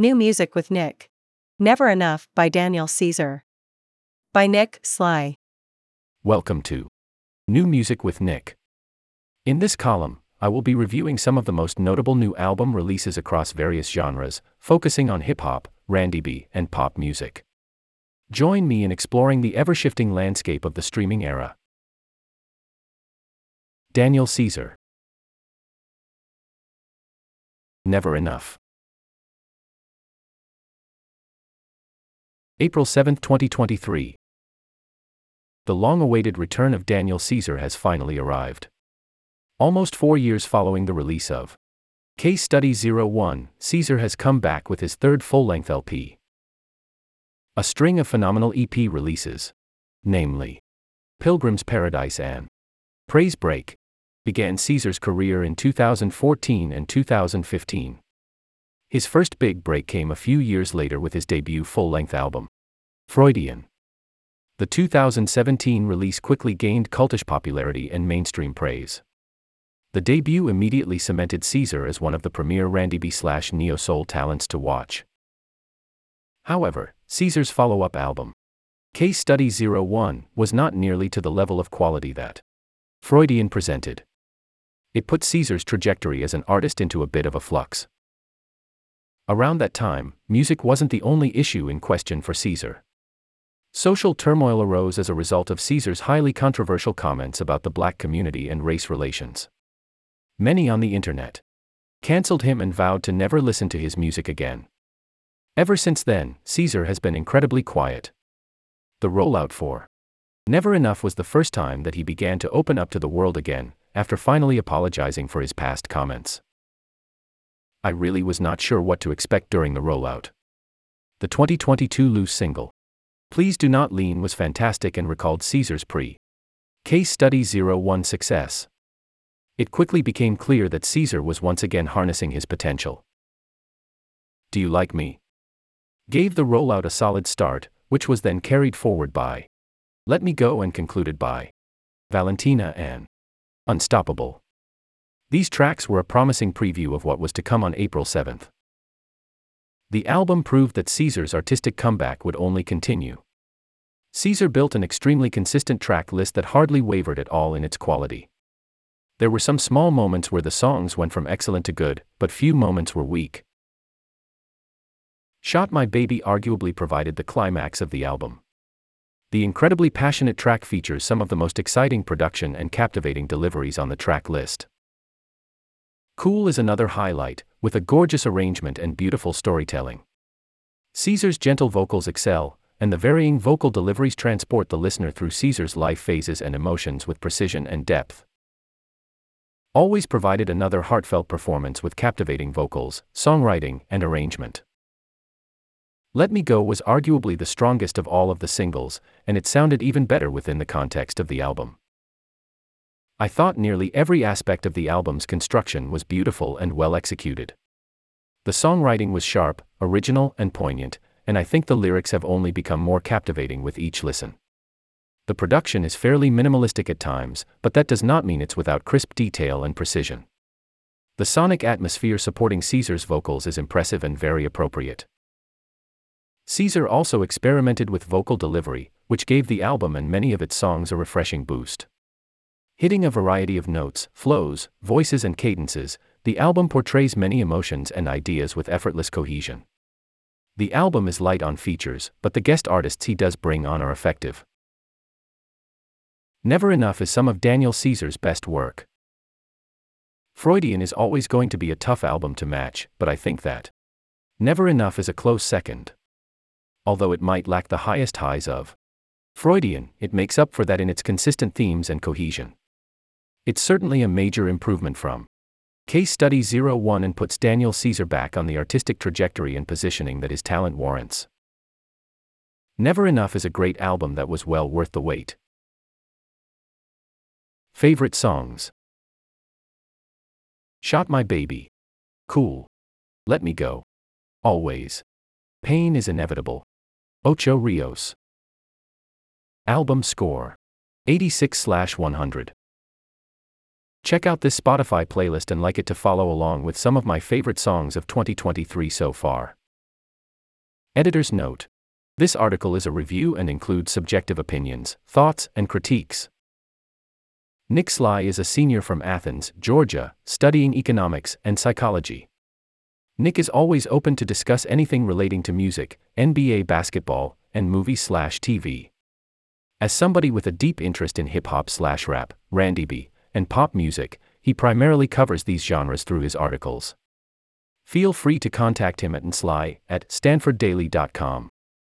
New Music with Nick. Never Enough by Daniel Caesar. By Nick Sly. Welcome to New Music with Nick. In this column, I will be reviewing some of the most notable new album releases across various genres, focusing on hip hop, R&B, and pop music. Join me in exploring the ever shifting landscape of the streaming era. Daniel Caesar. Never Enough. April 7, 2023. The long awaited return of Daniel Caesar has finally arrived. Almost four years following the release of Case Study 01, Caesar has come back with his third full length LP. A string of phenomenal EP releases, namely Pilgrim's Paradise and Praise Break, began Caesar's career in 2014 and 2015. His first big break came a few years later with his debut full length album, Freudian. The 2017 release quickly gained cultish popularity and mainstream praise. The debut immediately cemented Caesar as one of the premier R&B slash neo soul talents to watch. However, Caesar's follow up album, Case Study 01, was not nearly to the level of quality that Freudian presented. It put Caesar's trajectory as an artist into a bit of a flux. Around that time, music wasn't the only issue in question for Caesar. Social turmoil arose as a result of Caesar's highly controversial comments about the black community and race relations. Many on the internet cancelled him and vowed to never listen to his music again. Ever since then, Caesar has been incredibly quiet. The rollout for Never Enough was the first time that he began to open up to the world again, after finally apologizing for his past comments. I really was not sure what to expect during the rollout. The 2022 loose single, Please Do Not Lean, was fantastic and recalled Caesar's pre Case Study 01 success. It quickly became clear that Caesar was once again harnessing his potential. Do You Like Me? gave the rollout a solid start, which was then carried forward by Let Me Go and concluded by Valentina and Unstoppable. These tracks were a promising preview of what was to come on April 7th. The album proved that Caesar's artistic comeback would only continue. Caesar built an extremely consistent track list that hardly wavered at all in its quality. There were some small moments where the songs went from excellent to good, but few moments were weak. Shot My Baby arguably provided the climax of the album. The incredibly passionate track features some of the most exciting production and captivating deliveries on the track list. Cool is another highlight, with a gorgeous arrangement and beautiful storytelling. Caesar's gentle vocals excel, and the varying vocal deliveries transport the listener through Caesar's life phases and emotions with precision and depth. Always provided another heartfelt performance with captivating vocals, songwriting, and arrangement. Let Me Go was arguably the strongest of all of the singles, and it sounded even better within the context of the album. I thought nearly every aspect of the album's construction was beautiful and well executed. The songwriting was sharp, original, and poignant, and I think the lyrics have only become more captivating with each listen. The production is fairly minimalistic at times, but that does not mean it's without crisp detail and precision. The sonic atmosphere supporting Caesar's vocals is impressive and very appropriate. Caesar also experimented with vocal delivery, which gave the album and many of its songs a refreshing boost. Hitting a variety of notes, flows, voices, and cadences, the album portrays many emotions and ideas with effortless cohesion. The album is light on features, but the guest artists he does bring on are effective. Never Enough is some of Daniel Caesar's best work. Freudian is always going to be a tough album to match, but I think that Never Enough is a close second although it might lack the highest highs of Freudian, it makes up for that in its consistent themes and cohesion. It's certainly a major improvement from Case Study 01 and puts Daniel Caesar back on the artistic trajectory and positioning that his talent warrants. Never Enough is a great album that was well worth the wait. Favorite songs Shot My Baby. Cool. Let Me Go. Always. Pain is Inevitable. Ocho Rios. Album score 86 100. Check out this Spotify playlist and like it to follow along with some of my favorite songs of 2023 so far. Editor's note. This article is a review and includes subjective opinions, thoughts, and critiques. Nick Sly is a senior from Athens, Georgia, studying economics and psychology. Nick is always open to discuss anything relating to music, NBA basketball, and movie slash TV. As somebody with a deep interest in hip hop slash rap, R&B, and pop music, he primarily covers these genres through his articles. Feel free to contact him at nsly at stanforddaily.com.